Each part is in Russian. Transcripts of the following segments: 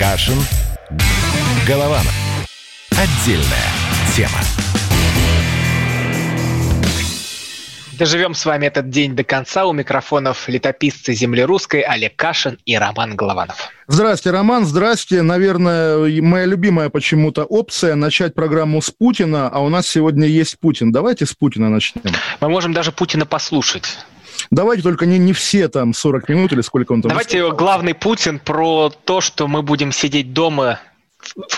Кашин. Голованов. Отдельная тема. Доживем с вами этот день до конца. У микрофонов летописцы земли русской Олег Кашин и Роман Голованов. Здравствуйте, Роман. Здравствуйте. Наверное, моя любимая почему-то опция начать программу с Путина, а у нас сегодня есть Путин. Давайте с Путина начнем. Мы можем даже Путина послушать. Давайте только не, не все там 40 минут или сколько он там... Давайте выступал. главный Путин про то, что мы будем сидеть дома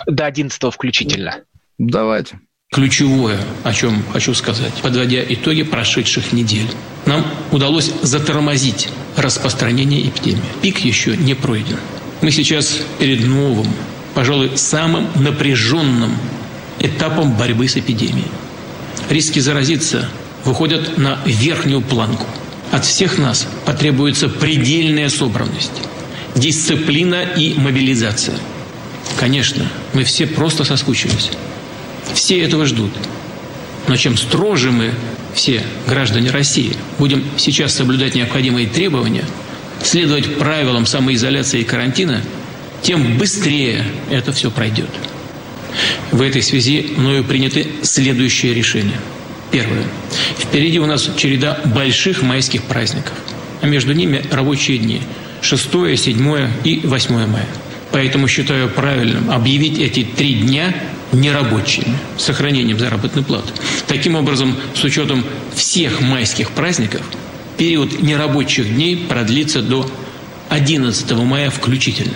до 11 включительно. Давайте. Ключевое, о чем хочу сказать, подводя итоги прошедших недель. Нам удалось затормозить распространение эпидемии. Пик еще не пройден. Мы сейчас перед новым, пожалуй, самым напряженным этапом борьбы с эпидемией. Риски заразиться выходят на верхнюю планку. От всех нас потребуется предельная собранность, дисциплина и мобилизация. Конечно, мы все просто соскучились. Все этого ждут. Но чем строже мы, все граждане России, будем сейчас соблюдать необходимые требования, следовать правилам самоизоляции и карантина, тем быстрее это все пройдет. В этой связи мною приняты следующие решения. Первое. Впереди у нас череда больших майских праздников, а между ними рабочие дни – 6, 7 и 8 мая. Поэтому считаю правильным объявить эти три дня нерабочими, с сохранением заработной платы. Таким образом, с учетом всех майских праздников, период нерабочих дней продлится до 11 мая включительно.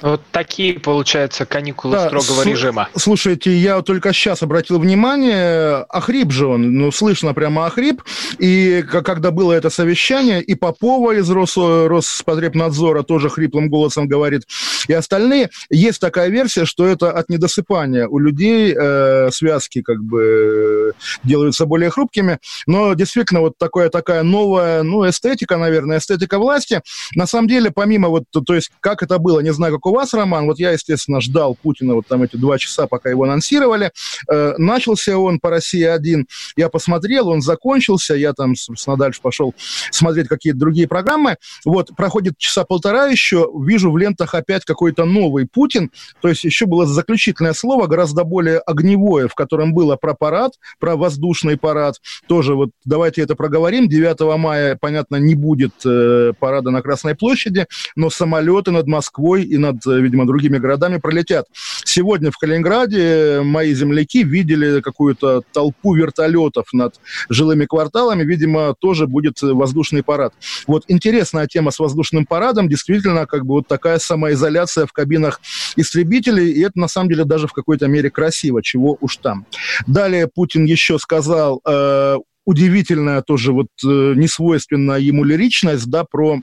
Вот такие, получается, каникулы да, строгого сл- режима. Слушайте, я только сейчас обратил внимание, охрип же он, ну, слышно прямо охрип, и когда было это совещание, и Попова из Рос, Роспотребнадзора тоже хриплым голосом говорит, и остальные, есть такая версия, что это от недосыпания. У людей э, связки как бы делаются более хрупкими, но действительно вот такая, такая новая, ну, эстетика, наверное, эстетика власти. На самом деле, помимо вот, то есть, как это было, не знаю, как у вас, Роман, вот я, естественно, ждал Путина вот там эти два часа, пока его анонсировали. Э, начался он по России-1. Я посмотрел, он закончился. Я там, собственно, дальше пошел смотреть какие-то другие программы. Вот, проходит часа полтора еще, вижу в лентах опять какой-то новый Путин. То есть еще было заключительное слово, гораздо более огневое, в котором было про парад, про воздушный парад. Тоже вот давайте это проговорим. 9 мая, понятно, не будет э, парада на Красной площади, но самолеты над Москвой и над над, видимо, другими городами пролетят. Сегодня в Калининграде мои земляки видели какую-то толпу вертолетов над жилыми кварталами. Видимо, тоже будет воздушный парад. Вот интересная тема с воздушным парадом. Действительно, как бы вот такая самоизоляция в кабинах истребителей. И это, на самом деле, даже в какой-то мере красиво, чего уж там. Далее Путин еще сказал э, удивительная тоже вот э, несвойственная ему лиричность, да, про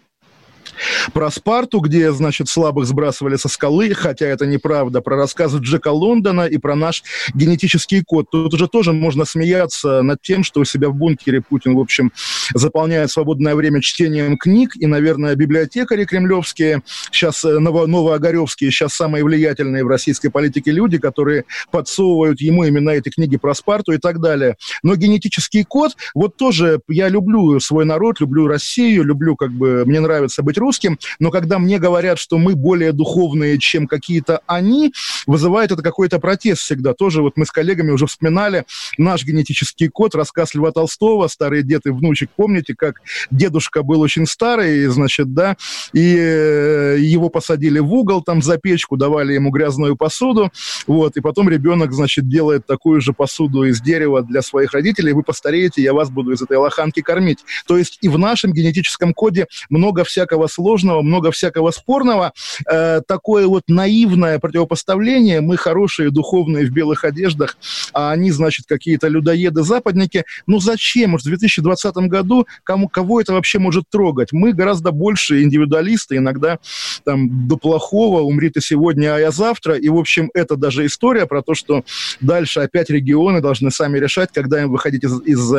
про Спарту, где, значит, слабых сбрасывали со скалы, хотя это неправда, про рассказы Джека Лондона и про наш генетический код. Тут уже тоже можно смеяться над тем, что у себя в бункере Путин, в общем, заполняет свободное время чтением книг, и, наверное, библиотекари кремлевские, сейчас э, ново новоогаревские, сейчас самые влиятельные в российской политике люди, которые подсовывают ему именно эти книги про Спарту и так далее. Но генетический код, вот тоже я люблю свой народ, люблю Россию, люблю, как бы, мне нравится быть русским, но когда мне говорят, что мы более духовные, чем какие-то они, вызывает это какой-то протест всегда. Тоже вот мы с коллегами уже вспоминали наш генетический код, рассказ Льва Толстого, старый дед и внучек, помните, как дедушка был очень старый, значит, да, и э, его посадили в угол, там, за печку, давали ему грязную посуду, вот, и потом ребенок, значит, делает такую же посуду из дерева для своих родителей, вы постареете, я вас буду из этой лоханки кормить. То есть и в нашем генетическом коде много всякого сложного, много всякого спорного. Э, такое вот наивное противопоставление. Мы хорошие, духовные в белых одеждах, а они, значит, какие-то людоеды-западники. Ну зачем? В 2020 году кому, кого это вообще может трогать? Мы гораздо больше индивидуалисты, иногда там до плохого, умри ты сегодня, а я завтра. И, в общем, это даже история про то, что дальше опять регионы должны сами решать, когда им выходить из, из,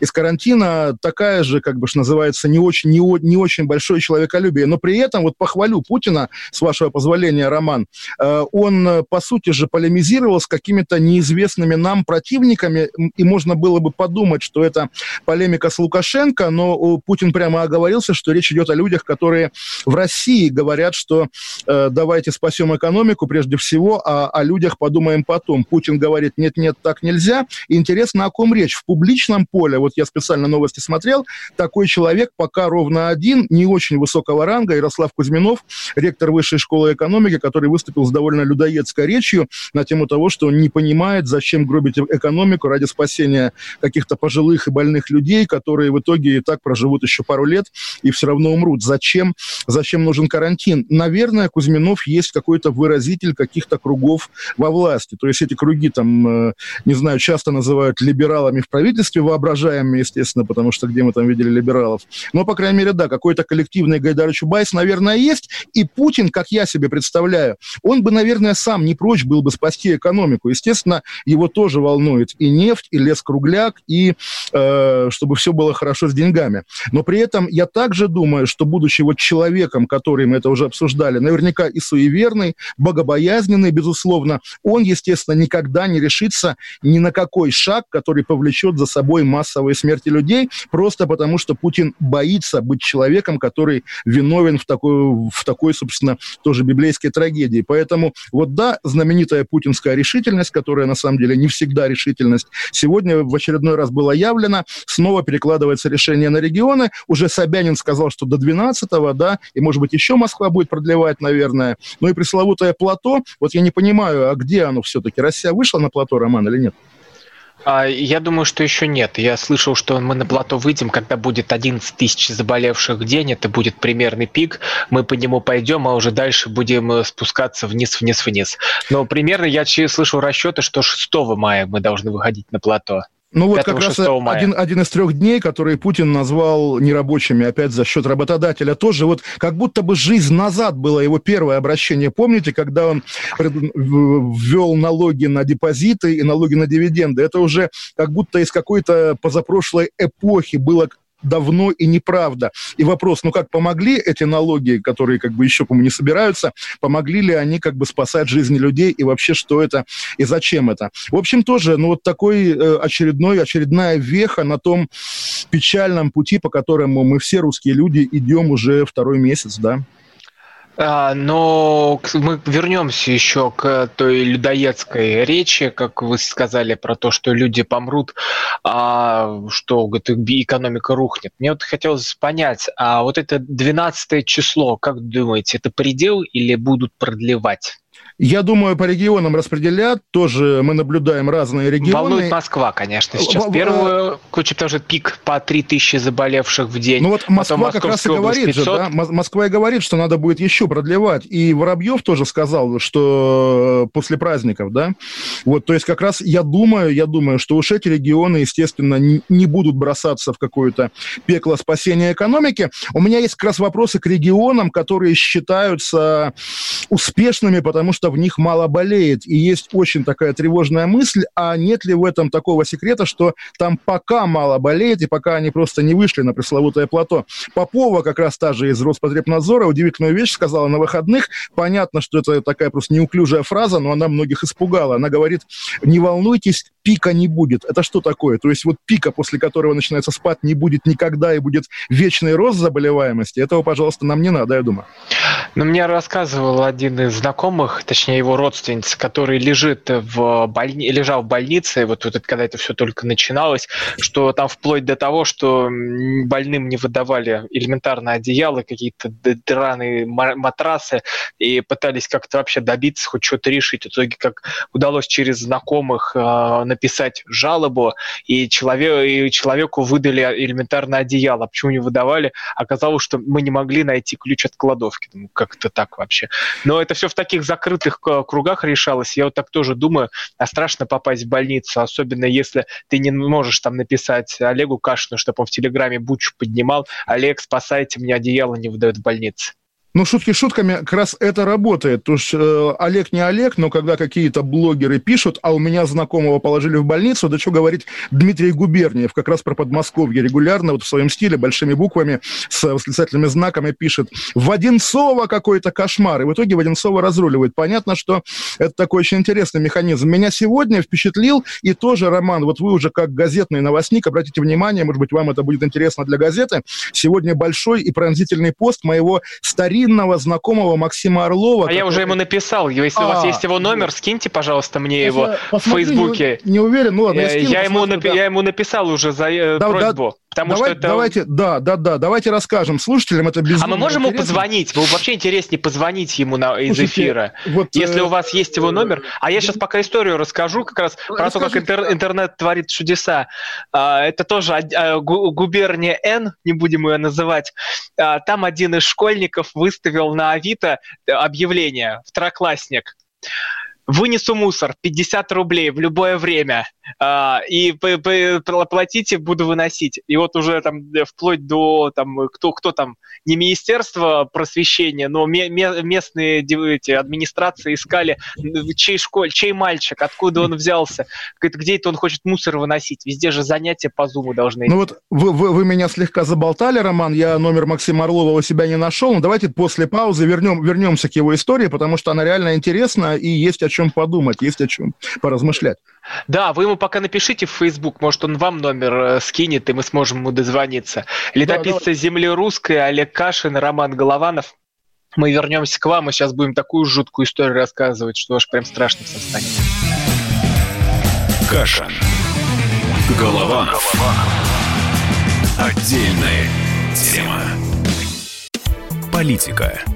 из карантина. Такая же, как бы, что называется, не очень, не, не очень большой человек человеколюбие. Но при этом, вот похвалю Путина, с вашего позволения, Роман, э, он, по сути же, полемизировал с какими-то неизвестными нам противниками, и можно было бы подумать, что это полемика с Лукашенко, но Путин прямо оговорился, что речь идет о людях, которые в России говорят, что э, давайте спасем экономику прежде всего, а о людях подумаем потом. Путин говорит, нет-нет, так нельзя. Интересно, о ком речь? В публичном поле, вот я специально новости смотрел, такой человек пока ровно один, не очень высокого ранга, Ярослав Кузьминов, ректор Высшей школы экономики, который выступил с довольно людоедской речью на тему того, что он не понимает, зачем гробить экономику ради спасения каких-то пожилых и больных людей, которые в итоге и так проживут еще пару лет и все равно умрут. Зачем? Зачем нужен карантин? Наверное, Кузьминов есть какой-то выразитель каких-то кругов во власти. То есть эти круги там, э, не знаю, часто называют либералами в правительстве, воображаемыми, естественно, потому что где мы там видели либералов. Но, по крайней мере, да, какой-то коллективный Гайдар Чубайс, наверное, есть. И Путин, как я себе представляю, он бы, наверное, сам не прочь был бы спасти экономику. Естественно, его тоже волнует и нефть, и лес-кругляк, и э, чтобы все было хорошо с деньгами. Но при этом я также думаю, что, будучи вот человеком, который мы это уже обсуждали, наверняка и суеверный, богобоязненный, безусловно, он, естественно, никогда не решится ни на какой шаг, который повлечет за собой массовые смерти людей, просто потому что Путин боится быть человеком, который виновен в такой, в такой, собственно, тоже библейской трагедии. Поэтому вот да, знаменитая путинская решительность, которая на самом деле не всегда решительность, сегодня в очередной раз была явлена, снова перекладывается решение на регионы. Уже Собянин сказал, что до 12-го, да, и, может быть, еще Москва будет продлевать, наверное. Ну и пресловутое плато, вот я не понимаю, а где оно все-таки? Россия вышла на плато, Роман, или нет? А, я думаю, что еще нет. Я слышал, что мы на плато выйдем, когда будет 11 тысяч заболевших в день. Это будет примерный пик. Мы по нему пойдем, а уже дальше будем э, спускаться вниз, вниз, вниз. Но примерно я слышал расчеты, что 6 мая мы должны выходить на плато. Ну вот как раз один, один из трех дней, который Путин назвал нерабочими опять за счет работодателя, тоже вот как будто бы жизнь назад было его первое обращение. Помните, когда он ввел налоги на депозиты и налоги на дивиденды? Это уже как будто из какой-то позапрошлой эпохи было давно и неправда. И вопрос, ну как помогли эти налоги, которые как бы еще, по-моему, не собираются, помогли ли они как бы спасать жизни людей и вообще что это и зачем это? В общем, тоже, ну вот такой э, очередной, очередная веха на том печальном пути, по которому мы все русские люди идем уже второй месяц, да. А, но мы вернемся еще к той людоедской речи, как вы сказали про то, что люди помрут, а что экономика рухнет. Мне вот хотелось понять, а вот это 12 число, как думаете, это предел или будут продлевать? Я думаю, по регионам распределят. Тоже мы наблюдаем разные регионы. Волнует Москва, конечно, сейчас. В, Первую кучу, потому что пик по 3000 заболевших в день. Ну вот Москва как раз и говорит же, да? Москва и говорит, что надо будет еще продлевать. И Воробьев тоже сказал, что после праздников, да? Вот, то есть как раз я думаю, я думаю, что уж эти регионы, естественно, не будут бросаться в какое-то пекло спасения экономики. У меня есть как раз вопросы к регионам, которые считаются успешными, потому что в них мало болеет. И есть очень такая тревожная мысль, а нет ли в этом такого секрета, что там пока мало болеет, и пока они просто не вышли на пресловутое плато. Попова, как раз та же из Роспотребнадзора, удивительную вещь сказала на выходных. Понятно, что это такая просто неуклюжая фраза, но она многих испугала. Она говорит, не волнуйтесь, пика не будет. Это что такое? То есть вот пика, после которого начинается спад, не будет никогда и будет вечный рост заболеваемости. Этого, пожалуйста, нам не надо, я думаю. Но мне рассказывал один из знакомых, точнее его родственница, который лежит в больни... лежал в больнице, вот, вот когда это все только начиналось, что там вплоть до того, что больным не выдавали элементарное одеяло, какие-то драные матрасы, и пытались как-то вообще добиться, хоть что-то решить. В итоге как удалось через знакомых э, написать жалобу, и, человек, и человеку выдали элементарное одеяло. Почему не выдавали? Оказалось, что мы не могли найти ключ от кладовки. Как-то так вообще. Но это все в таких закрытых кругах решалось. Я вот так тоже думаю, а страшно попасть в больницу, особенно если ты не можешь там написать Олегу Кашину, чтобы он в Телеграме бучу поднимал. Олег, спасайте, мне одеяло не выдают в больнице. Ну, шутки шутками, как раз это работает. То есть э, Олег не Олег, но когда какие-то блогеры пишут, а у меня знакомого положили в больницу, да что говорить, Дмитрий Губерниев, как раз про Подмосковье, регулярно вот в своем стиле, большими буквами, с восклицательными знаками пишет «В Одинцово какой-то кошмар!» И в итоге в Одинцово разруливает. Понятно, что это такой очень интересный механизм. Меня сегодня впечатлил и тоже, Роман, вот вы уже как газетный новостник, обратите внимание, может быть, вам это будет интересно для газеты, сегодня большой и пронзительный пост моего старинного старинного знакомого Максима Орлова. А который... я уже ему написал. Если а, у вас есть его номер, скиньте, пожалуйста, мне его в Фейсбуке. Не, не уверен, ну ладно, я, я, скину, я, ему напи- да. я ему написал уже за э, да, просьбу. Да, Потому Давай, что это... Давайте, да, да, да, давайте расскажем слушателям, это безумно А мы можем интересно. ему позвонить? Вы вообще интереснее позвонить ему на, из Слушайте, эфира. Вот, если э... у вас есть его номер. А я сейчас пока историю расскажу как раз Расскажите. про то, как интер- интернет творит чудеса. А, это тоже а, губерния Н, не будем ее называть. А, там один из школьников выставил на Авито объявление «Второклассник» вынесу мусор 50 рублей в любое время а, и платите, буду выносить. И вот уже там э, вплоть до там кто кто там не министерство просвещения, но местные эти администрации искали чей школь, чей мальчик, откуда он взялся, где это он хочет мусор выносить. Везде же занятия по зуму должны. Ну вот вы, вы, вы меня слегка заболтали, Роман. Я номер Максима Орлова у себя не нашел. Но давайте после паузы вернем, вернемся к его истории, потому что она реально интересна и есть о чем подумать, есть о чем поразмышлять. Да, вы ему пока напишите в Facebook, может, он вам номер э, скинет, и мы сможем ему дозвониться. Летописцы да, земли русской, Олег Кашин, Роман Голованов. Мы вернемся к вам, и сейчас будем такую жуткую историю рассказывать, что аж прям страшно всем станет. Кашин. Голованов. Отдельная тема. Политика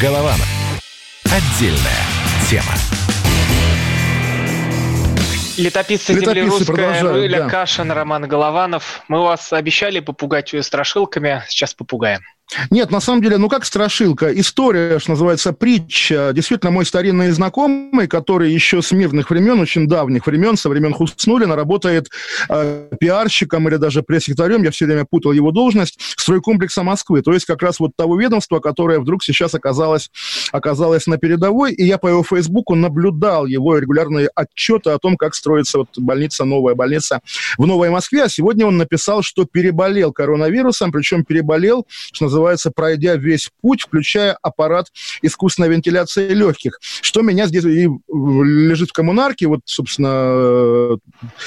Голованов. Отдельная тема. Летописцы, Летописцы земли русская, Рыля да. Кашин, Роман Голованов. Мы вас обещали попугать страшилками, сейчас попугаем. Нет, на самом деле, ну как страшилка, история, что называется, притча. Действительно, мой старинный знакомый, который еще с мирных времен, очень давних времен, со времен Хуснулина, работает э, пиарщиком или даже пресс-секретарем, я все время путал его должность, стройкомплекса Москвы. То есть как раз вот того ведомства, которое вдруг сейчас оказалось, оказалось на передовой. И я по его фейсбуку наблюдал его регулярные отчеты о том, как строится вот больница, новая больница в Новой Москве. А сегодня он написал, что переболел коронавирусом, причем переболел, что называется, называется, пройдя весь путь, включая аппарат искусственной вентиляции легких. Что меня здесь и лежит в коммунарке, вот, собственно,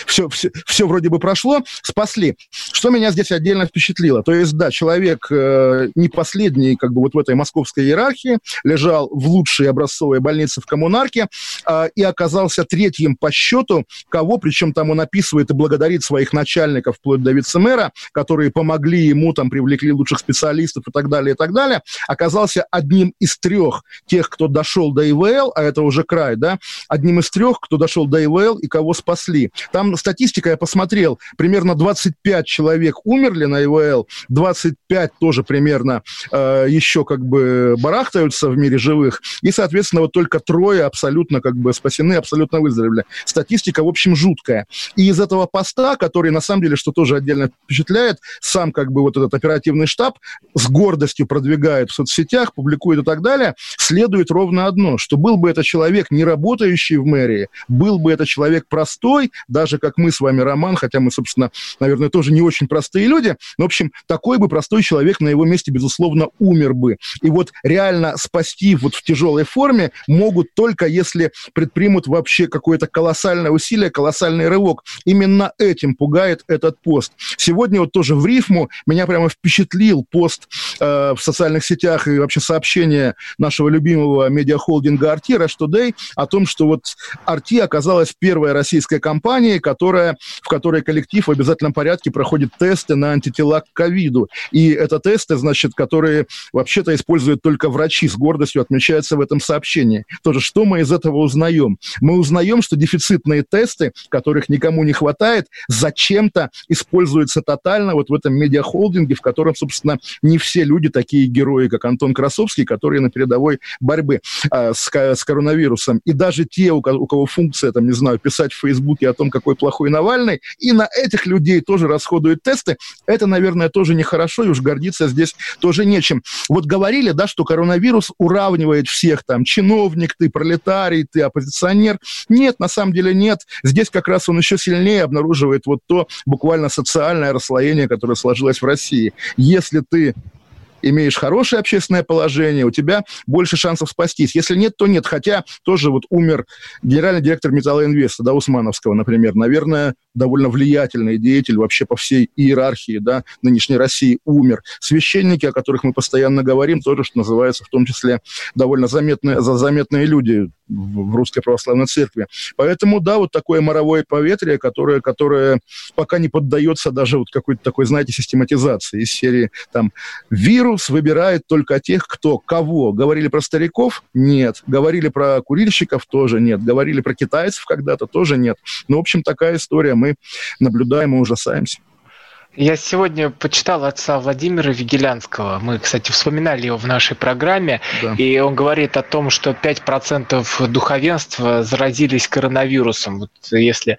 все, все, все вроде бы прошло, спасли. Что меня здесь отдельно впечатлило? То есть, да, человек э, не последний, как бы вот в этой московской иерархии, лежал в лучшей образцовой больнице в коммунарке э, и оказался третьим по счету, кого, причем там он описывает и благодарит своих начальников, вплоть до вице-мэра, которые помогли ему, там, привлекли лучших специалистов, и так далее, и так далее, оказался одним из трех тех, кто дошел до ИВЛ, а это уже край, да, одним из трех, кто дошел до ИВЛ и кого спасли. Там статистика, я посмотрел, примерно 25 человек умерли на ИВЛ, 25 тоже примерно э, еще как бы барахтаются в мире живых, и, соответственно, вот только трое абсолютно как бы спасены, абсолютно выздоровели. Статистика, в общем, жуткая. И из этого поста, который, на самом деле, что тоже отдельно впечатляет, сам как бы вот этот оперативный штаб с гордостью продвигает в соцсетях, публикует и так далее, следует ровно одно, что был бы это человек, не работающий в мэрии, был бы это человек простой, даже как мы с вами, Роман, хотя мы, собственно, наверное, тоже не очень простые люди, но, в общем, такой бы простой человек на его месте, безусловно, умер бы. И вот реально спасти вот в тяжелой форме могут только если предпримут вообще какое-то колоссальное усилие, колоссальный рывок. Именно этим пугает этот пост. Сегодня вот тоже в рифму меня прямо впечатлил пост э, в социальных сетях и вообще сообщения нашего любимого медиахолдинга «Арти» Rush Today о том, что вот «Арти» оказалась первой российской компанией, которая, в которой коллектив в обязательном порядке проходит тесты на антитела к ковиду. И это тесты, значит, которые вообще-то используют только врачи, с гордостью отмечается в этом сообщении. Тоже что мы из этого узнаем? Мы узнаем, что дефицитные тесты, которых никому не хватает, зачем-то используются тотально вот в этом медиахолдинге, в котором, собственно, не все люди такие герои, как Антон Красовский, которые на передовой борьбы э, с, с коронавирусом. И даже те, у кого, у кого функция, там, не знаю, писать в Фейсбуке о том, какой плохой Навальный, и на этих людей тоже расходуют тесты, это, наверное, тоже нехорошо, и уж гордиться здесь тоже нечем. Вот говорили, да, что коронавирус уравнивает всех, там, чиновник ты, пролетарий ты, оппозиционер. Нет, на самом деле нет. Здесь как раз он еще сильнее обнаруживает вот то буквально социальное расслоение, которое сложилось в России. Если ты имеешь хорошее общественное положение, у тебя больше шансов спастись. Если нет, то нет. Хотя тоже вот умер генеральный директор Металлоинвеста, да, Усмановского, например. Наверное, довольно влиятельный деятель вообще по всей иерархии, да, нынешней России умер. Священники, о которых мы постоянно говорим, тоже, что называется, в том числе довольно заметные, заметные люди в Русской Православной Церкви. Поэтому, да, вот такое моровое поветрие, которое, которое пока не поддается даже вот какой-то такой, знаете, систематизации из серии там «Вирус выбирает только тех, кто кого». Говорили про стариков? Нет. Говорили про курильщиков? Тоже нет. Говорили про китайцев когда-то? Тоже нет. Ну, в общем, такая история. Мы наблюдаем и ужасаемся. Я сегодня почитал отца Владимира Вигелянского. Мы, кстати, вспоминали его в нашей программе. Да. И он говорит о том, что 5% духовенства заразились коронавирусом. Вот если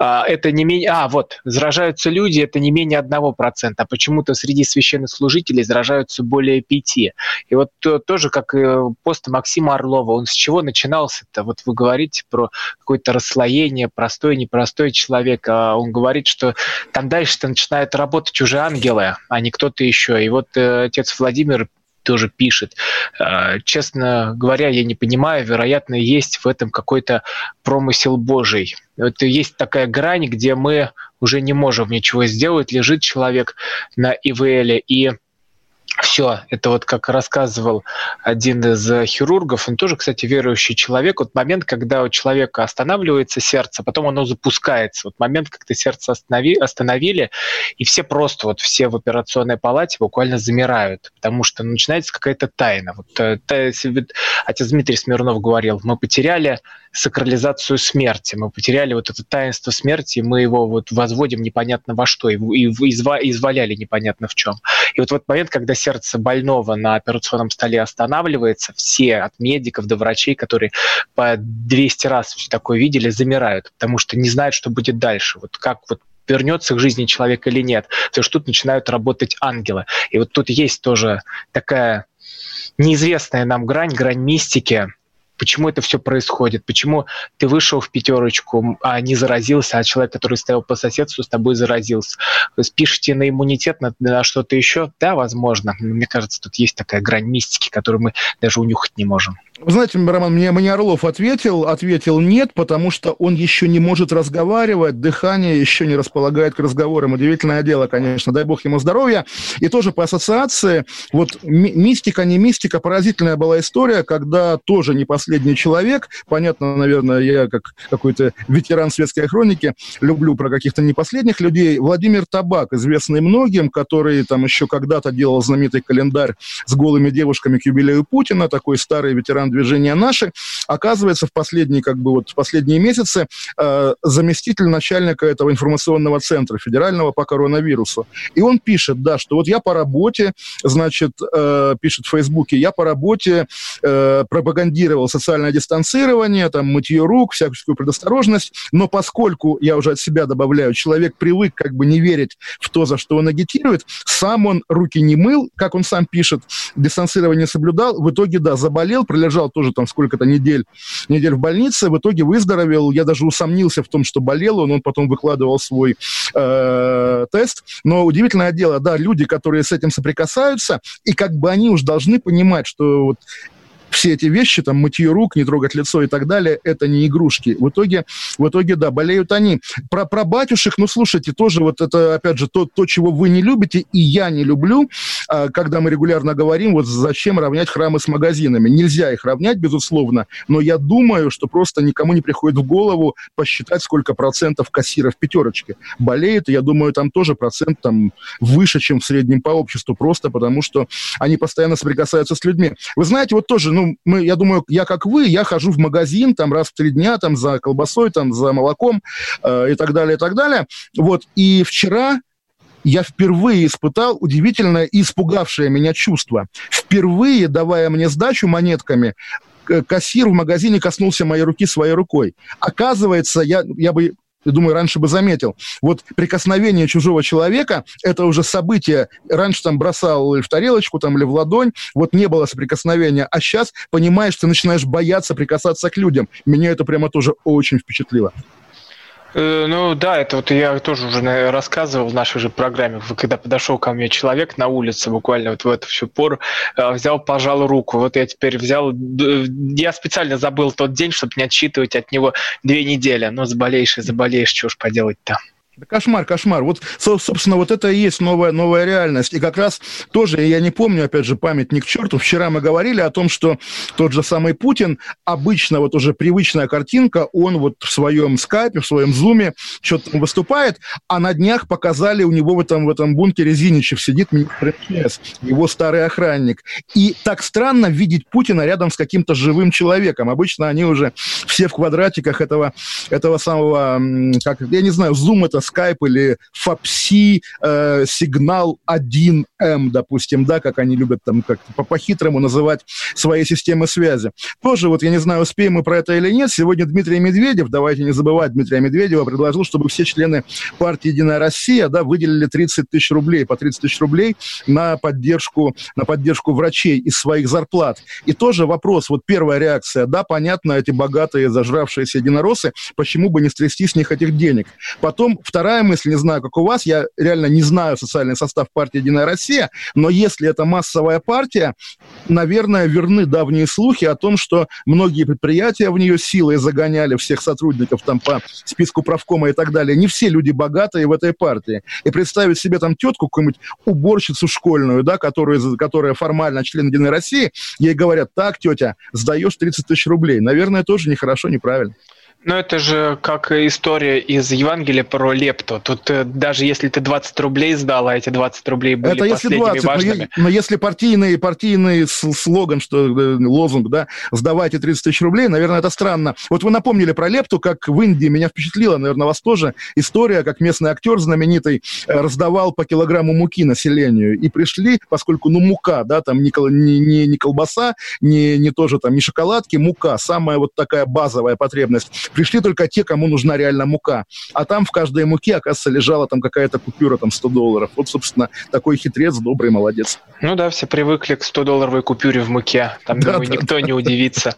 а, это не менее... А, вот, заражаются люди, это не менее 1%. А почему-то среди священнослужителей заражаются более 5%. И вот то, тоже, как и пост Максима Орлова, он с чего начинался-то? Вот вы говорите про какое-то расслоение, простой, непростой человек. А он говорит, что там дальше-то начинается начинают работать уже ангелы, а не кто-то еще. И вот э, отец Владимир тоже пишет. Э, честно говоря, я не понимаю, вероятно, есть в этом какой-то промысел Божий. Это есть такая грань, где мы уже не можем ничего сделать, лежит человек на ИВЛ, и все, это вот как рассказывал один из э, хирургов, он тоже, кстати, верующий человек, вот момент, когда у человека останавливается сердце, потом оно запускается, вот момент, когда сердце останови, остановили, и все просто, вот все в операционной палате буквально замирают, потому что начинается какая-то тайна. Вот, э, отец Дмитрий Смирнов говорил, мы потеряли сакрализацию смерти, мы потеряли вот это таинство смерти, мы его вот возводим непонятно во что, и, и изва, изваляли непонятно в чем. И вот в этот момент, когда сердце больного на операционном столе останавливается, все от медиков до врачей, которые по 200 раз все такое видели, замирают, потому что не знают, что будет дальше. Вот как вот вернется к жизни человек или нет. Потому что тут начинают работать ангелы. И вот тут есть тоже такая неизвестная нам грань, грань мистики, почему это все происходит, почему ты вышел в пятерочку, а не заразился, а человек, который стоял по соседству, с тобой заразился. Спишите на иммунитет, на, на что-то еще? Да, возможно. Но мне кажется, тут есть такая грань мистики, которую мы даже унюхать не можем. Знаете, Роман, мне, мне Орлов ответил, ответил нет, потому что он еще не может разговаривать, дыхание еще не располагает к разговорам. Удивительное дело, конечно, дай бог ему здоровья. И тоже по ассоциации, вот мистика, не мистика, поразительная была история, когда тоже не последний человек, понятно, наверное, я как какой-то ветеран светской хроники люблю про каких-то не последних людей, Владимир Табак, известный многим, который там еще когда-то делал знаменитый календарь с голыми девушками к юбилею Путина, такой старый ветеран движения «Наши», оказывается в последние, как бы вот в последние месяцы э, заместитель начальника этого информационного центра федерального по коронавирусу. И он пишет, да, что вот я по работе, значит, э, пишет в Фейсбуке, я по работе э, пропагандировал социальное дистанцирование, там, мытье рук, всякую предосторожность, но поскольку, я уже от себя добавляю, человек привык как бы не верить в то, за что он агитирует, сам он руки не мыл, как он сам пишет, дистанцирование соблюдал, в итоге, да, заболел, пролежал лежал тоже там сколько-то недель, недель в больнице, в итоге выздоровел. Я даже усомнился в том, что болел он, он потом выкладывал свой э, тест. Но удивительное дело, да, люди, которые с этим соприкасаются, и как бы они уж должны понимать, что вот все эти вещи, там, мытье рук, не трогать лицо и так далее, это не игрушки. В итоге, в итоге, да, болеют они. Про, про батюшек, ну, слушайте, тоже вот это, опять же, то, то, чего вы не любите, и я не люблю, а, когда мы регулярно говорим, вот зачем равнять храмы с магазинами. Нельзя их равнять, безусловно, но я думаю, что просто никому не приходит в голову посчитать, сколько процентов кассиров пятерочки болеет. Я думаю, там тоже процент там выше, чем в среднем по обществу, просто потому что они постоянно соприкасаются с людьми. Вы знаете, вот тоже, ну, мы, я думаю, я как вы, я хожу в магазин там раз в три дня там за колбасой, там за молоком э, и так далее, и так далее. Вот, и вчера я впервые испытал удивительное и испугавшее меня чувство. Впервые, давая мне сдачу монетками, кассир в магазине коснулся моей руки своей рукой. Оказывается, я, я бы я думаю, раньше бы заметил. Вот прикосновение чужого человека – это уже событие. Раньше там бросал в тарелочку там, или в ладонь, вот не было соприкосновения. А сейчас, понимаешь, ты начинаешь бояться прикасаться к людям. Меня это прямо тоже очень впечатлило. Э, ну да, это вот я тоже уже рассказывал в нашей же программе, когда подошел ко мне человек на улице, буквально вот в эту всю пору, э, взял, пожал руку. Вот я теперь взял, я специально забыл тот день, чтобы не отсчитывать от него две недели. Но заболеешь и заболеешь, что ж поделать-то. Да кошмар, кошмар. Вот, собственно, вот это и есть новая, новая реальность. И как раз тоже, я не помню, опять же, памятник черту, вчера мы говорили о том, что тот же самый Путин, обычно вот уже привычная картинка, он вот в своем скайпе, в своем зуме что-то выступает, а на днях показали у него в этом, в этом бункере Зиничев сидит его старый охранник. И так странно видеть Путина рядом с каким-то живым человеком. Обычно они уже все в квадратиках этого, этого самого, как, я не знаю, зум это Skype или FAPSI, э, сигнал 1М, допустим, да, как они любят там как по-хитрому называть свои системы связи. Тоже вот, я не знаю, успеем мы про это или нет, сегодня Дмитрий Медведев, давайте не забывать Дмитрия Медведева, предложил, чтобы все члены партии «Единая Россия» да, выделили 30 тысяч рублей, по 30 тысяч рублей на поддержку, на поддержку врачей из своих зарплат. И тоже вопрос, вот первая реакция, да, понятно, эти богатые зажравшиеся единороссы, почему бы не стрясти с них этих денег. Потом вторая мысль, не знаю, как у вас, я реально не знаю социальный состав партии «Единая Россия», но если это массовая партия, наверное, верны давние слухи о том, что многие предприятия в нее силой загоняли всех сотрудников там по списку правкома и так далее. Не все люди богатые в этой партии. И представить себе там тетку, какую-нибудь уборщицу школьную, да, которая, которая формально член «Единой России», ей говорят, так, тетя, сдаешь 30 тысяч рублей. Наверное, тоже нехорошо, неправильно. Ну, это же как история из Евангелия про лепту. Тут э, даже если ты 20 рублей сдал, а эти 20 рублей были это если 20, важными. Но, но если партийный, партийный слоган, что э, лозунг, да, сдавайте 30 тысяч рублей, наверное, это странно. Вот вы напомнили про лепту, как в Индии меня впечатлила, наверное, вас тоже история, как местный актер знаменитый э, раздавал по килограмму муки населению. И пришли, поскольку, ну, мука, да, там не, не, не, не колбаса, не, не тоже там, не шоколадки, мука, самая вот такая базовая потребность Пришли только те, кому нужна реально мука. А там в каждой муке, оказывается, лежала там какая-то купюра, там 100 долларов. Вот, собственно, такой хитрец, добрый, молодец. Ну да, все привыкли к 100-долларовой купюре в муке. Там, да, думаю, да, никто да. не удивится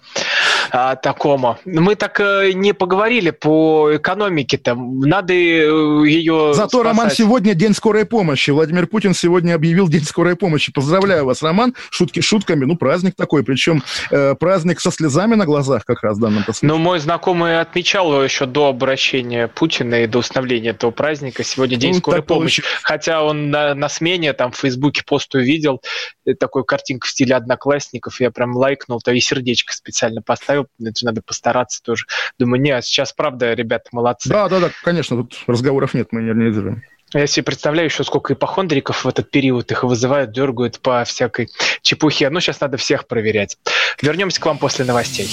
а, такому. Мы так э, не поговорили по экономике-то. Надо э, ее Зато, спасать. Роман, сегодня день скорой помощи. Владимир Путин сегодня объявил день скорой помощи. Поздравляю вас, Роман. Шутки шутками. Ну, праздник такой. Причем э, праздник со слезами на глазах как раз в данном случае. Ну, мой знакомый отмечал еще до обращения Путина и до установления этого праздника. Сегодня День ну, скорой помощи. Получилось. Хотя он на, на смене там в Фейсбуке пост увидел, э, такую картинку в стиле одноклассников, я прям лайкнул, то и сердечко специально поставил, это надо постараться тоже. Думаю, не, а сейчас правда, ребята, молодцы. Да, да, да, конечно, тут разговоров нет, мы не организуем. Я себе представляю еще, сколько ипохондриков в этот период их вызывают, дергают по всякой чепухе. Ну, сейчас надо всех проверять. Вернемся к вам после новостей.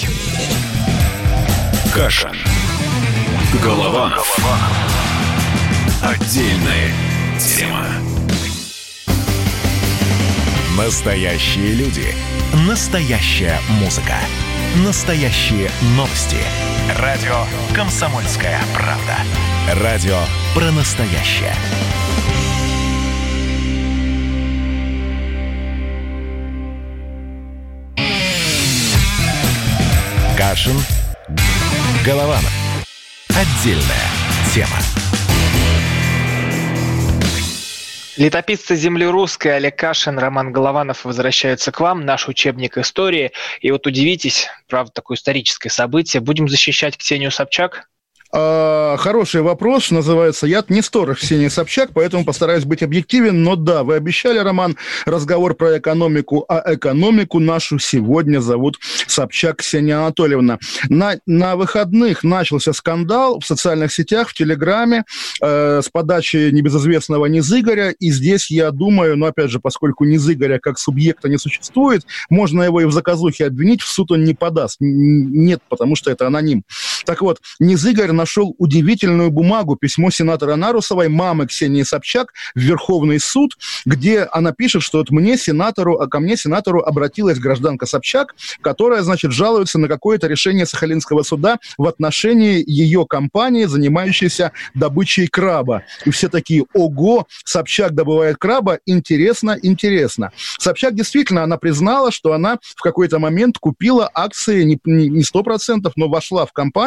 Кашин. Голованов. Отдельная тема. Настоящие люди. Настоящая музыка. Настоящие новости. Радио «Комсомольская правда». Радио про настоящее. Кашин. Голованов. Отдельная тема. Летописцы земли русской Олег Кашин, Роман Голованов возвращаются к вам. Наш учебник истории. И вот удивитесь, правда, такое историческое событие. Будем защищать Ксению Собчак? А, хороший вопрос, называется «Я не сторож Ксения Собчак», поэтому постараюсь быть объективен, но да, вы обещали, Роман, разговор про экономику, а экономику нашу сегодня зовут Собчак Ксения Анатольевна. На, на выходных начался скандал в социальных сетях, в Телеграме э, с подачи небезызвестного Низыгоря, и здесь я думаю, но опять же, поскольку Низыгоря как субъекта не существует, можно его и в заказухе обвинить, в суд он не подаст. Нет, потому что это аноним. Так вот, Низыгорь нашел удивительную бумагу, письмо сенатора Нарусовой, мамы Ксении Собчак, в Верховный суд, где она пишет, что вот мне, сенатору, а ко мне, сенатору, обратилась гражданка Собчак, которая, значит, жалуется на какое-то решение Сахалинского суда в отношении ее компании, занимающейся добычей краба. И все такие, ого, Собчак добывает краба, интересно, интересно. Собчак действительно, она признала, что она в какой-то момент купила акции не, не 100%, но вошла в компанию,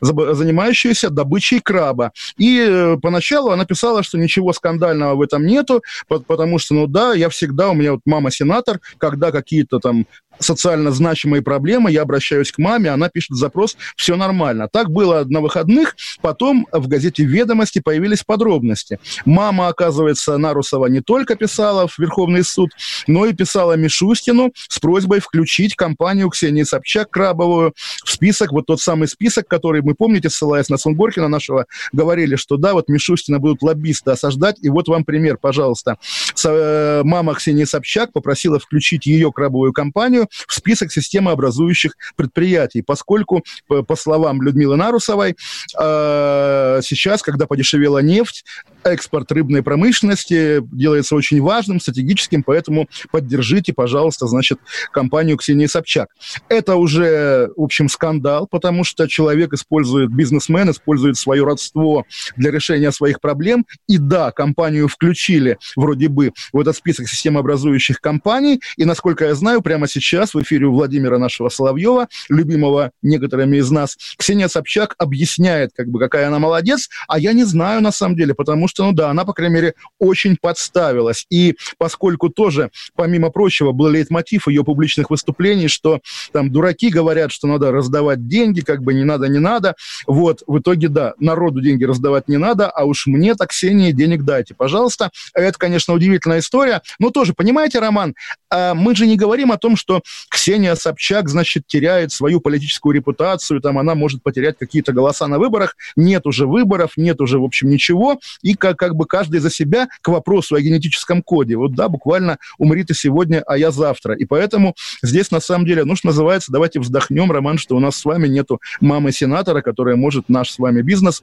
занимающуюся добычей краба. И э, поначалу она писала, что ничего скандального в этом нету, потому что, ну да, я всегда, у меня вот мама сенатор, когда какие-то там социально значимые проблемы, я обращаюсь к маме, она пишет запрос, все нормально. Так было на выходных, потом в газете «Ведомости» появились подробности. Мама, оказывается, Нарусова не только писала в Верховный суд, но и писала Мишустину с просьбой включить компанию Ксении Собчак Крабовую в список, вот тот самый список, который, мы помните, ссылаясь на Сунгоркина нашего, говорили, что да, вот Мишустина будут лоббисты осаждать, и вот вам пример, пожалуйста. Э, мама Ксении Собчак попросила включить ее крабовую компанию в список системообразующих предприятий, поскольку, по словам Людмилы Нарусовой, э, сейчас, когда подешевела нефть, экспорт рыбной промышленности делается очень важным, стратегическим, поэтому поддержите, пожалуйста, значит, компанию Ксении Собчак. Это уже, в общем, скандал, потому что человек использует, бизнесмен использует свое родство для решения своих проблем. И да, компанию включили вроде бы в этот список системообразующих компаний. И, насколько я знаю, прямо сейчас в эфире у Владимира нашего Соловьева, любимого некоторыми из нас, Ксения Собчак объясняет, как бы, какая она молодец, а я не знаю на самом деле, потому что, ну да, она, по крайней мере, очень подставилась. И поскольку тоже, помимо прочего, был лейтмотив ее публичных выступлений, что там дураки говорят, что надо раздавать деньги, как бы не надо, не надо. Вот, в итоге, да, народу деньги раздавать не надо, а уж мне так, Ксении, денег дайте, пожалуйста. Это, конечно, удивительная история. Но тоже, понимаете, Роман, а мы же не говорим о том, что Ксения Собчак, значит, теряет свою политическую репутацию, там она может потерять какие-то голоса на выборах. Нет уже выборов, нет уже, в общем, ничего. И как, как бы каждый за себя к вопросу о генетическом коде. Вот, да, буквально умри ты сегодня, а я завтра. И поэтому здесь, на самом деле, ну, что называется, давайте вздохнем, Роман, что у нас с вами нету мамы сенатора, которая может наш с вами бизнес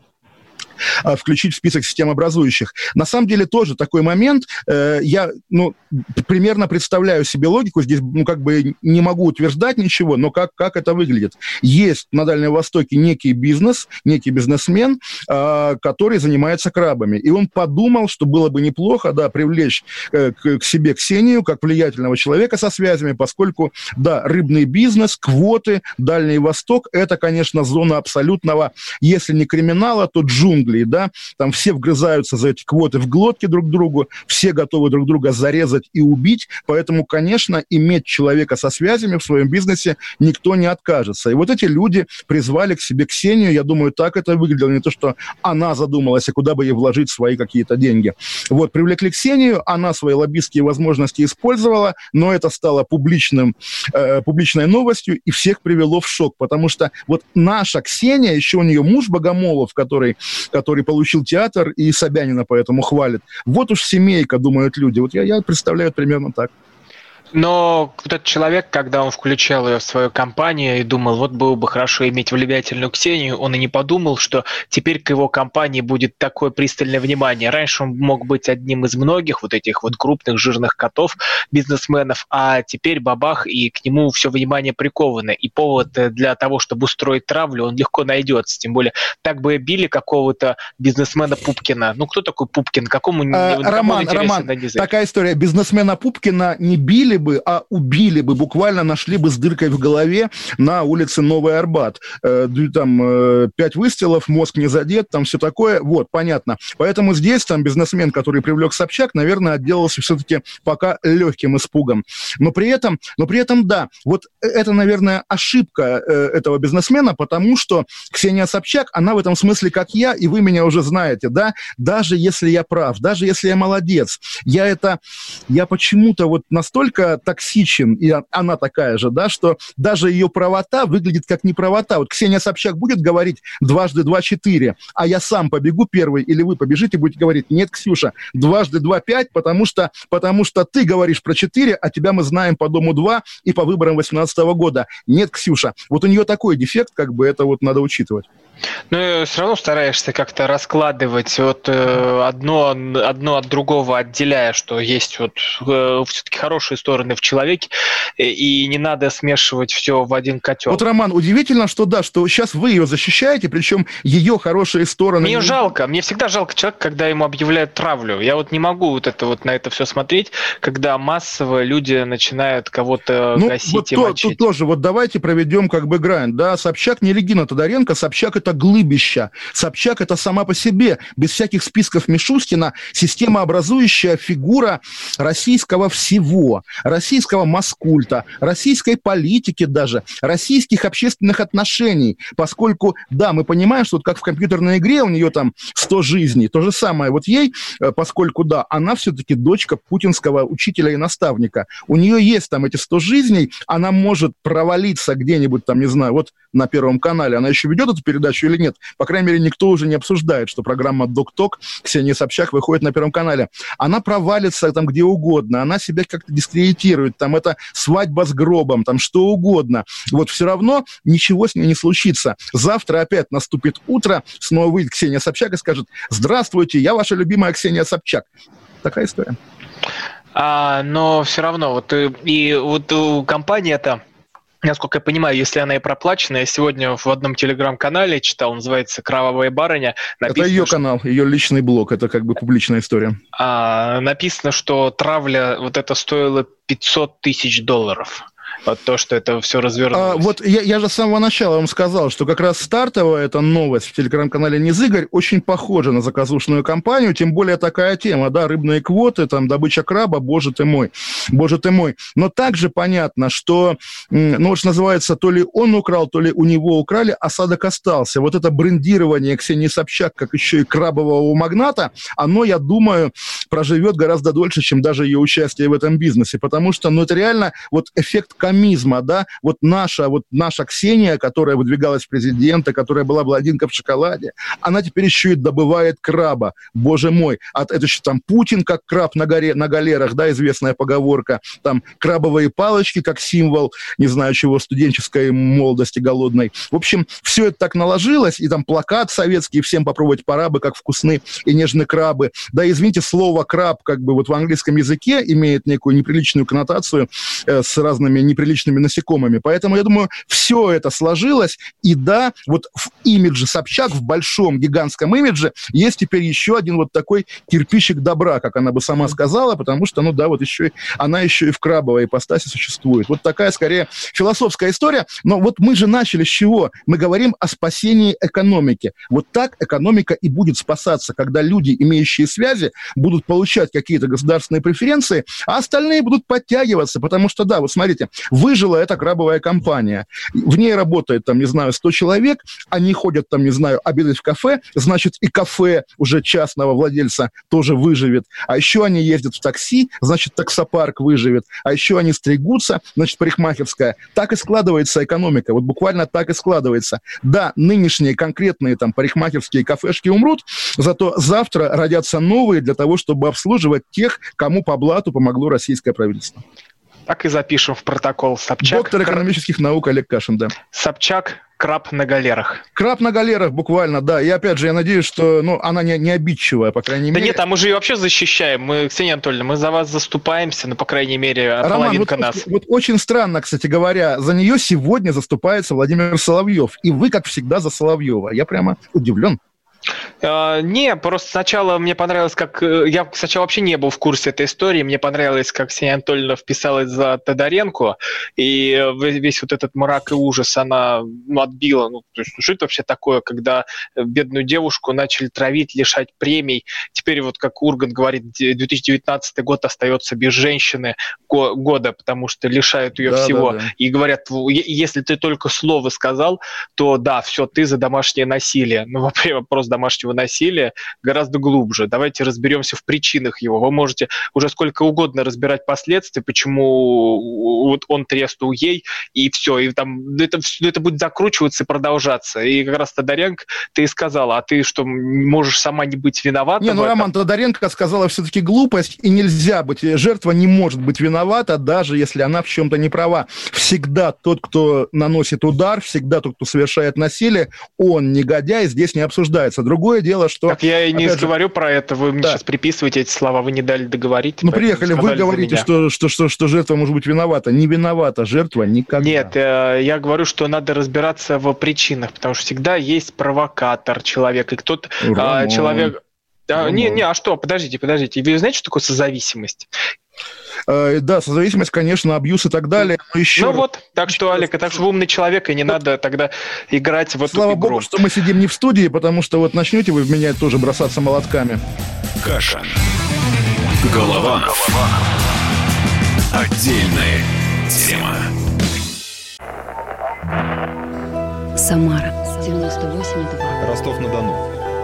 а, включить в список системообразующих. На самом деле тоже такой момент, э, я ну, примерно представляю себе логику, здесь ну, как бы не могу утверждать ничего, но как, как это выглядит. Есть на Дальнем Востоке некий бизнес, некий бизнесмен, э, который занимается крабами, и он подумал, что было бы неплохо, да, привлечь э, к, к себе Ксению, как влиятельного человека со связями, поскольку, да, рыбный бизнес, квоты, Дальний Восток, это, конечно, зона абсолютного, если не криминала, то джунгли Англии, да, там все вгрызаются за эти квоты в глотки друг другу, все готовы друг друга зарезать и убить, поэтому, конечно, иметь человека со связями в своем бизнесе никто не откажется. И вот эти люди призвали к себе Ксению, я думаю, так это выглядело, не то, что она задумалась, а куда бы ей вложить свои какие-то деньги. Вот, привлекли Ксению, она свои лоббистские возможности использовала, но это стало публичным, э, публичной новостью и всех привело в шок, потому что вот наша Ксения, еще у нее муж Богомолов, который который получил театр, и Собянина поэтому хвалит. Вот уж семейка, думают люди. Вот я, я представляю примерно так. Но вот этот человек, когда он включал ее в свою компанию и думал, вот было бы хорошо иметь влиятельную Ксению, он и не подумал, что теперь к его компании будет такое пристальное внимание. Раньше он мог быть одним из многих вот этих вот крупных жирных котов, бизнесменов, а теперь бабах, и к нему все внимание приковано. И повод для того, чтобы устроить травлю, он легко найдется. Тем более, так бы били какого-то бизнесмена Пупкина. Ну, кто такой Пупкин? Какому, а, Роман, Роман, такая история. Бизнесмена Пупкина не били бы, а убили бы, буквально нашли бы с дыркой в голове на улице Новый Арбат. Э, там э, пять выстрелов, мозг не задет, там все такое. Вот, понятно. Поэтому здесь там бизнесмен, который привлек Собчак, наверное, отделался все-таки пока легким испугом. Но при этом, но при этом, да, вот это, наверное, ошибка э, этого бизнесмена, потому что Ксения Собчак, она в этом смысле как я, и вы меня уже знаете, да, даже если я прав, даже если я молодец, я это, я почему-то вот настолько токсичен, и она такая же, да, что даже ее правота выглядит как неправота. Вот Ксения Собчак будет говорить дважды два четыре, а я сам побегу первый, или вы побежите, будете говорить, нет, Ксюша, дважды два пять, потому что, потому что ты говоришь про четыре, а тебя мы знаем по Дому два и по выборам 2018 года. Нет, Ксюша. Вот у нее такой дефект, как бы это вот надо учитывать. Ну, все равно стараешься как-то раскладывать вот э, одно, одно от другого, отделяя, что есть вот э, все-таки хорошие стороны в человеке, и не надо смешивать все в один котел. Вот, Роман, удивительно, что да, что сейчас вы ее защищаете, причем ее хорошие стороны... Мне жалко, мне всегда жалко человека, когда ему объявляют травлю. Я вот не могу вот это вот на это все смотреть, когда массово люди начинают кого-то ну, гасить вот и то, мочить. Тут тоже, вот давайте проведем как бы грань, да, Собчак не Регина Тодоренко, Собчак это глыбища. Собчак – это сама по себе, без всяких списков Мишустина, системообразующая фигура российского всего, российского маскульта, российской политики даже, российских общественных отношений, поскольку, да, мы понимаем, что вот как в компьютерной игре у нее там 100 жизней, то же самое вот ей, э, поскольку, да, она все-таки дочка путинского учителя и наставника. У нее есть там эти 100 жизней, она может провалиться где-нибудь там, не знаю, вот на Первом канале, она еще ведет эту передачу, или нет. По крайней мере, никто уже не обсуждает, что программа «Док-ток» Ксения Собчак выходит на Первом канале. Она провалится там где угодно, она себя как-то дискредитирует, там это свадьба с гробом, там что угодно. Вот все равно ничего с ней не случится. Завтра опять наступит утро, снова выйдет Ксения Собчак и скажет «Здравствуйте, я ваша любимая Ксения Собчак». Такая история. А, но все равно, вот и, и вот это Насколько я понимаю, если она и проплачена, я сегодня в одном телеграм-канале читал, называется «Кровавая барыня». Написано, это ее что... канал, ее личный блог, это как бы публичная история. А, написано, что травля вот это стоило 500 тысяч долларов то, что это все развернулось. А, вот я, я же с самого начала вам сказал, что как раз стартовая эта новость в телеграм-канале Низыгорь очень похожа на заказушную кампанию, тем более такая тема, да, рыбные квоты, там, добыча краба, боже ты мой, боже ты мой. Но также понятно, что, ну, что называется, то ли он украл, то ли у него украли, осадок остался. Вот это брендирование Ксении Собчак, как еще и крабового магната, оно, я думаю, проживет гораздо дольше, чем даже ее участие в этом бизнесе, потому что, ну, это реально вот эффект комизма, да, вот наша, вот наша Ксения, которая выдвигалась в президента, которая была блондинка в шоколаде, она теперь еще и добывает краба, боже мой, от, это еще там Путин как краб на, горе, на галерах, да, известная поговорка, там крабовые палочки как символ, не знаю чего, студенческой молодости голодной. В общем, все это так наложилось, и там плакат советский, всем попробовать пора бы, как вкусны и нежные крабы. Да, извините, слово краб как бы вот в английском языке имеет некую неприличную коннотацию э, с разными неприличными насекомыми. Поэтому, я думаю, все это сложилось. И да, вот в имидже Собчак, в большом гигантском имидже, есть теперь еще один вот такой кирпичик добра, как она бы сама сказала, потому что, ну да, вот еще и, она еще и в крабовой ипостаси существует. Вот такая, скорее, философская история. Но вот мы же начали с чего? Мы говорим о спасении экономики. Вот так экономика и будет спасаться, когда люди, имеющие связи, будут получать какие-то государственные преференции, а остальные будут подтягиваться, потому что, да, вот смотрите, Выжила эта крабовая компания. В ней работает, там, не знаю, 100 человек, они ходят, там, не знаю, обедать в кафе, значит, и кафе уже частного владельца тоже выживет. А еще они ездят в такси, значит, таксопарк выживет. А еще они стригутся, значит, парикмахерская. Так и складывается экономика. Вот буквально так и складывается. Да, нынешние конкретные там парикмахерские кафешки умрут, зато завтра родятся новые для того, чтобы обслуживать тех, кому по блату помогло российское правительство. Так и запишем в протокол. Собчак. Доктор экономических наук Олег Кашин, да. Собчак, краб на галерах. Краб на галерах, буквально, да. И опять же, я надеюсь, что ну, она не, не обидчивая, по крайней да мере. Да нет, а мы же ее вообще защищаем. Мы, Ксения Анатольевна, мы за вас заступаемся, ну, по крайней мере, Роман, половинка вот, нас. Вот очень странно, кстати говоря, за нее сегодня заступается Владимир Соловьев. И вы, как всегда, за Соловьева. Я прямо удивлен. Uh, не, просто сначала мне понравилось, как... Э, я сначала вообще не был в курсе этой истории. Мне понравилось, как Ксения Анатольевна вписалась за Тодоренко, и весь вот этот мрак и ужас она ну, отбила. Ну, то есть, что это вообще такое, когда бедную девушку начали травить, лишать премий? Теперь вот, как Урган говорит, 2019 год остается без женщины года, потому что лишают ее да, всего. Да, да. И говорят, если ты только слово сказал, то да, все, ты за домашнее насилие. Ну, вопрос домашнего насилия гораздо глубже. Давайте разберемся в причинах его. Вы можете уже сколько угодно разбирать последствия, почему вот он треснул ей, и все, и там это, это будет закручиваться и продолжаться. И как раз Тодоренко ты и сказала, а ты что, можешь сама не быть виновата? Не, ну, Роман Тодоренко сказала все-таки глупость, и нельзя быть, жертва не может быть виновата, даже если она в чем-то не права. Всегда тот, кто наносит удар, всегда тот, кто совершает насилие, он негодяй, здесь не обсуждается. Другое Другое дело, что... Так я и не же, говорю про это, вы мне да. сейчас приписываете эти слова, вы не дали договорить. Ну, приехали, вы говорите, что, что, что, что жертва может быть виновата. Не виновата жертва никогда. Нет, э, я говорю, что надо разбираться в причинах, потому что всегда есть провокатор человек, и кто-то... Э, человек... Да, не, не, а что, подождите, подождите. Вы знаете, что такое созависимость? Э, да, созависимость, конечно, абьюз и так далее. Но еще ну вот, так что, Алик, так что вы умный человек, и не надо тогда играть в эту Слава игру. богу, что мы сидим не в студии, потому что вот начнете вы в меня тоже бросаться молотками. Каша. Голова. Отдельная тема. Самара 98,2. Ростов-на-Дону.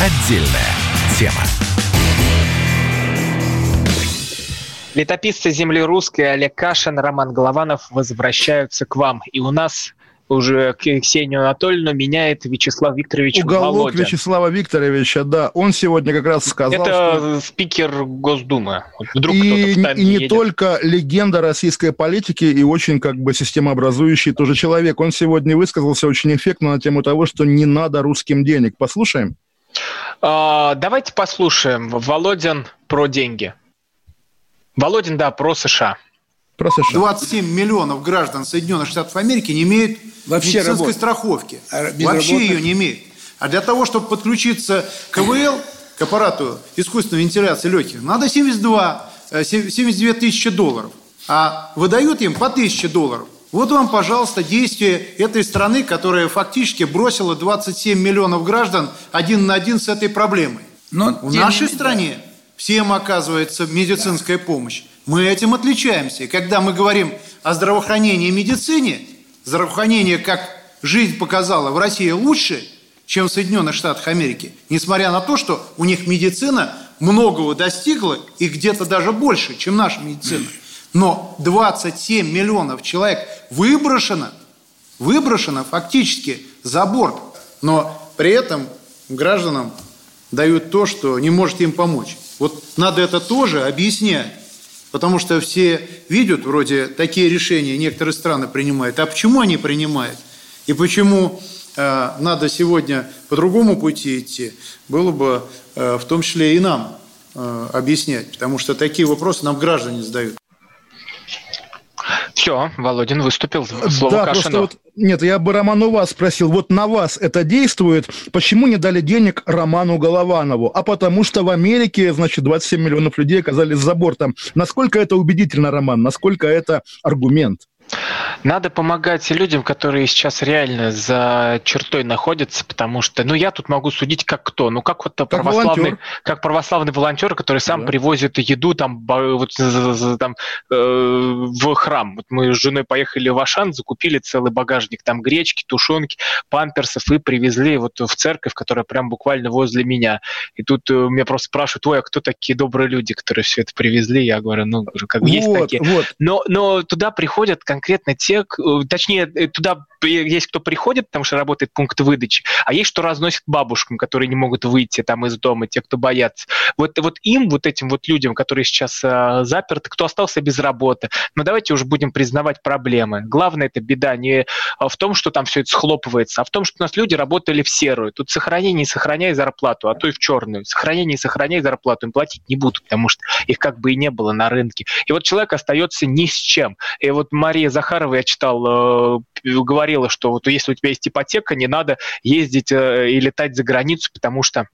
Отдельная тема. Летописцы земли русской Олег Кашин, Роман Голованов возвращаются к вам. И у нас уже Ксению Анатольевну меняет Вячеслав Викторович Уголок Володя. Вячеслава Викторовича, да. Он сегодня как раз сказал, Это что... спикер Госдумы. Вдруг и, и не едет. только легенда российской политики и очень как бы системообразующий тоже человек. Он сегодня высказался очень эффектно на тему того, что не надо русским денег. Послушаем. А, давайте послушаем. Володин про деньги. Володин, да, про США. Про США. 27 миллионов граждан Соединенных Штатов Америки не имеют Вообще медицинской работ... страховки. А Вообще ее не имеют. А для того, чтобы подключиться к КВЛ, к аппарату искусственной вентиляции легких, надо 72, 72 э, тысячи долларов. А выдают им по 1000 долларов. Вот вам, пожалуйста, действие этой страны, которая фактически бросила 27 миллионов граждан один на один с этой проблемой. Но в нашей не... стране всем оказывается медицинская помощь. Мы этим отличаемся. И когда мы говорим о здравоохранении и медицине, здравоохранение, как жизнь показала, в России лучше, чем в Соединенных Штатах Америки, несмотря на то, что у них медицина многого достигла и где-то даже больше, чем наша медицина. Но 27 миллионов человек выброшено, выброшено фактически за борт. Но при этом гражданам дают то, что не может им помочь. Вот надо это тоже объяснять. Потому что все видят, вроде, такие решения некоторые страны принимают. А почему они принимают? И почему э, надо сегодня по другому пути идти, было бы э, в том числе и нам э, объяснять. Потому что такие вопросы нам граждане задают. Все, Володин выступил. Слово да, Кашину. Вот, нет, я бы Роман у вас спросил, вот на вас это действует, почему не дали денег Роману Голованову? А потому что в Америке, значит, 27 миллионов людей оказались за бортом. Насколько это убедительно, Роман? Насколько это аргумент? Надо помогать людям, которые сейчас реально за чертой находятся, потому что, ну, я тут могу судить как кто, ну, как вот как православный, волонтер. как православный волонтер, который сам да. привозит еду там, вот, там э, в храм. Вот мы с женой поехали в Ашан, закупили целый багажник там гречки, тушенки, памперсов и привезли вот в церковь, которая прям буквально возле меня. И тут э, меня просто спрашивают, ой, а кто такие добрые люди, которые все это привезли? Я говорю, ну, как бы вот, есть такие. Вот. Но, но туда приходят конкретно те, э, точнее, э, туда есть кто приходит, потому что работает пункт выдачи, а есть что разносит бабушкам, которые не могут выйти там из дома, те, кто боятся. Вот, вот им, вот этим вот людям, которые сейчас э, заперты, кто остался без работы, ну давайте уже будем признавать проблемы. Главное это беда не в том, что там все это схлопывается, а в том, что у нас люди работали в серую. Тут сохраняй, не сохраняй зарплату, а то и в черную. Сохраняй, не сохраняй зарплату, им платить не будут, потому что их как бы и не было на рынке. И вот человек остается ни с чем. И вот Мария Захарова, я читал, э, говорила, что вот если у тебя есть ипотека, не надо ездить э, и летать за границу, потому что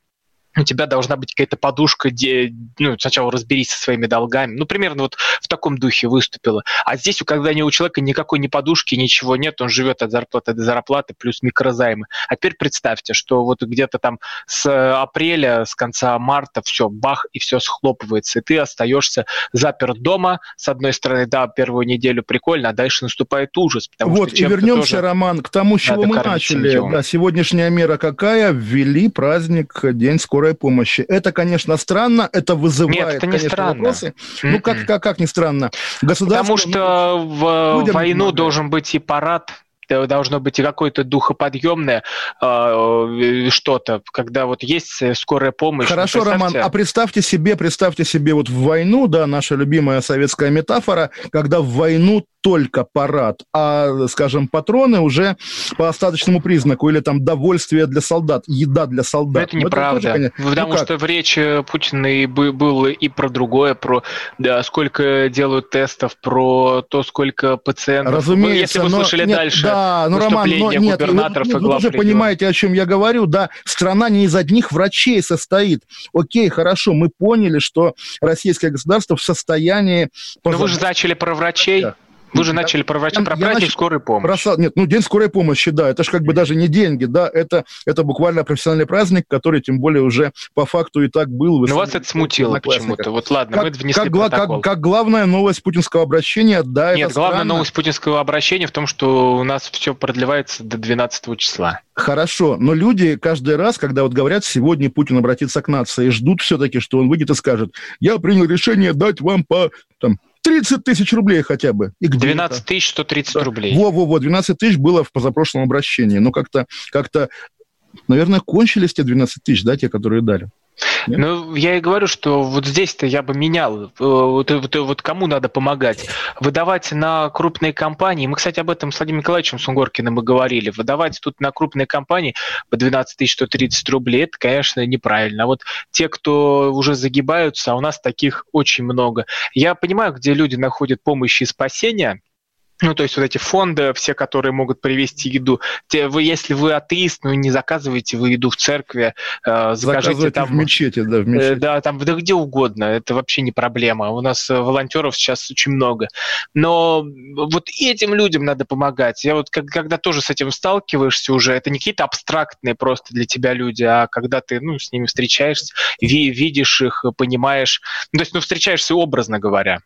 у тебя должна быть какая-то подушка, где, ну, сначала разберись со своими долгами. Ну, примерно вот в таком духе выступила. А здесь, когда у человека никакой ни подушки, ничего нет, он живет от зарплаты до зарплаты плюс микрозаймы. А теперь представьте, что вот где-то там с апреля, с конца марта все, бах, и все схлопывается, и ты остаешься заперт дома. С одной стороны, да, первую неделю прикольно, а дальше наступает ужас. Вот, и вернемся, Роман, к тому, с чего мы начали. Да, сегодняшняя мера какая? Ввели праздник День скорой скорой помощи. Это, конечно, странно, это вызывает, Нет, это не конечно, странно. вопросы. Mm-mm. Ну, как, как, как не странно? Государство... Потому что в войну должен быть и парад должно быть и какое-то духоподъемное э, что-то, когда вот есть скорая помощь. Хорошо, Роман, а представьте себе, представьте себе вот в войну, да, наша любимая советская метафора, когда в войну только парад, а, скажем, патроны уже по остаточному признаку или там довольствие для солдат, еда для солдат. Но это неправда, это тоже, конечно... потому ну что в речи Путина и было и про другое, про да, сколько делают тестов, про то, сколько пациентов. Разумеется, Если вы но, слышали нет, дальше да, ну, Роман, но, нет, губернаторов вы, и глав Вы уже понимаете, о чем я говорю, да, страна не из одних врачей состоит. Окей, хорошо, мы поняли, что российское государство в состоянии... Но вы же начали про врачей. Да. Вы же начали про врача, про праздник начал... скорой помощи. Про... Нет, ну день скорой помощи, да, это же как бы даже не деньги, да, это, это буквально профессиональный праздник, который тем более уже по факту и так был. Но вас это смутило почему-то. Вот ладно, как, мы внесли как, протокол. Как, как главная новость путинского обращения, да, Нет, главная странно. новость путинского обращения в том, что у нас все продлевается до 12 числа. Хорошо, но люди каждый раз, когда вот говорят, сегодня Путин обратится к нации, ждут все-таки, что он выйдет и скажет, я принял решение дать вам по там, 30 тысяч рублей хотя бы. И 12 тысяч 130 да. рублей. Во-во-во, 12 тысяч было в позапрошлом обращении. Ну, как-то, как-то, наверное, кончились те 12 тысяч, да, те, которые дали. Ну, я и говорю, что вот здесь-то я бы менял. Э, вот, вот, вот кому надо помогать? Выдавать на крупные компании. Мы, кстати, об этом с Владимиром Николаевичем Сунгоркиным и говорили. Выдавать тут на крупные компании по 12 130 рублей, это, конечно, неправильно. А вот те, кто уже загибаются, а у нас таких очень много. Я понимаю, где люди находят помощь и спасения, ну, то есть вот эти фонды, все, которые могут привезти еду. Те, вы, если вы атеист, ну, не заказывайте вы еду в церкви, э, закажите там... в мечети, да, в мечети. Э, да, там, да где угодно, это вообще не проблема. У нас э, волонтеров сейчас очень много. Но вот этим людям надо помогать. Я вот как, когда тоже с этим сталкиваешься уже, это не какие-то абстрактные просто для тебя люди, а когда ты, ну, с ними встречаешься, ви, видишь их, понимаешь, ну, то есть, ну, встречаешься образно говоря.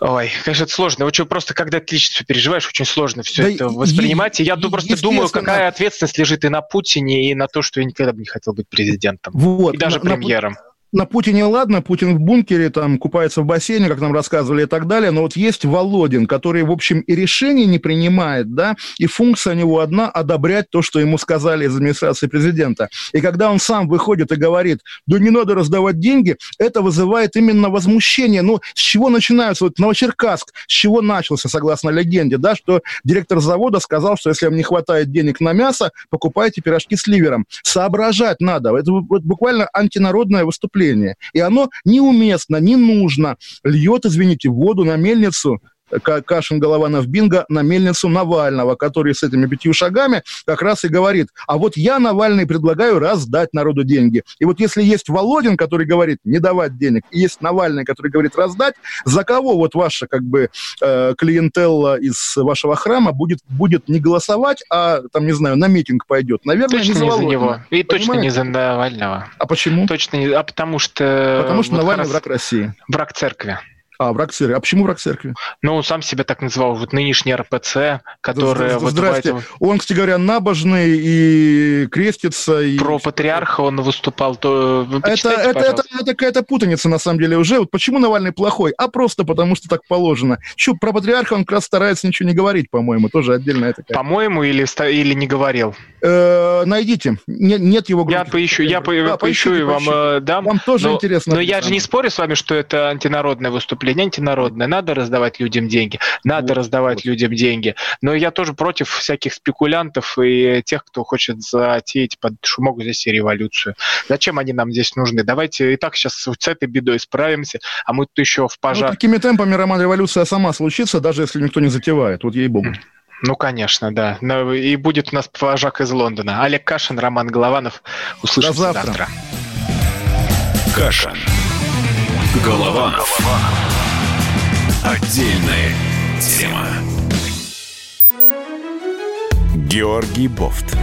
Ой, конечно, это сложно. Что, просто когда ты лично переживаешь, очень сложно все да это воспринимать. И, я и, просто думаю, какая ответственность лежит и на Путине, и на то, что я никогда бы не хотел быть президентом. Вот, и даже на, премьером. На, на Путине ладно, Путин в бункере, там, купается в бассейне, как нам рассказывали и так далее, но вот есть Володин, который, в общем, и решений не принимает, да, и функция у него одна – одобрять то, что ему сказали из администрации президента. И когда он сам выходит и говорит, да не надо раздавать деньги, это вызывает именно возмущение. Ну, с чего начинаются? Вот Новочеркасск, с чего начался, согласно легенде, да, что директор завода сказал, что если вам не хватает денег на мясо, покупайте пирожки с ливером. Соображать надо. Это вот буквально антинародное выступление преступление. И оно неуместно, не нужно. Льет, извините, воду на мельницу Кашин Голованов Бинго на мельницу Навального, который с этими пятью шагами как раз и говорит, а вот я, Навальный, предлагаю раздать народу деньги. И вот если есть Володин, который говорит не давать денег, и есть Навальный, который говорит раздать, за кого вот ваша как бы э, клиентелла из вашего храма будет, будет не голосовать, а там, не знаю, на митинг пойдет? Наверное, точно не за, не за него. И Понимаете? точно не за Навального. А почему? Точно не, а потому что... Потому что вот Навальный враг России. Враг церкви. А, враг церкви. А почему враг церкви? Ну, он сам себя так называл, вот нынешний РПЦ, который... Да, вот здрасте. Этом... Он, кстати говоря, набожный и крестится. И... Про патриарха он выступал. То... это, это, это, это какая-то путаница, на самом деле, уже. Вот почему Навальный плохой? А просто потому, что так положено. Че, про патриарха он как раз старается ничего не говорить, по-моему. Тоже отдельная такая. По-моему, или, или не говорил? Э, найдите. Нет, нет его группы. Я поищу, я по, да, поищу и вам э, дам. Вам тоже но, интересно. Но я же не спорю с вами, что это антинародное выступление. Антинародное. Надо раздавать людям деньги. Надо вот, раздавать вот. людям деньги. Но я тоже против всяких спекулянтов и тех, кто хочет затеять под шумок здесь революцию. Зачем они нам здесь нужны? Давайте и так сейчас с этой бедой справимся, а мы тут еще в пожар... Ну, такими темпами, Роман, революция сама случится, даже если никто не затевает. Вот ей-богу. Ну, конечно, да. И будет у нас вожак из Лондона. Олег Кашин, Роман Голованов. Услышимся завтра. завтра. Кашин. Голованов. Отдельная тема. Георгий Бофт.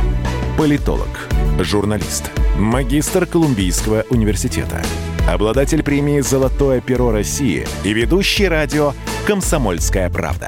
Политолог, журналист, магистр Колумбийского университета, обладатель премии «Золотое перо России» и ведущий радио «Комсомольская правда»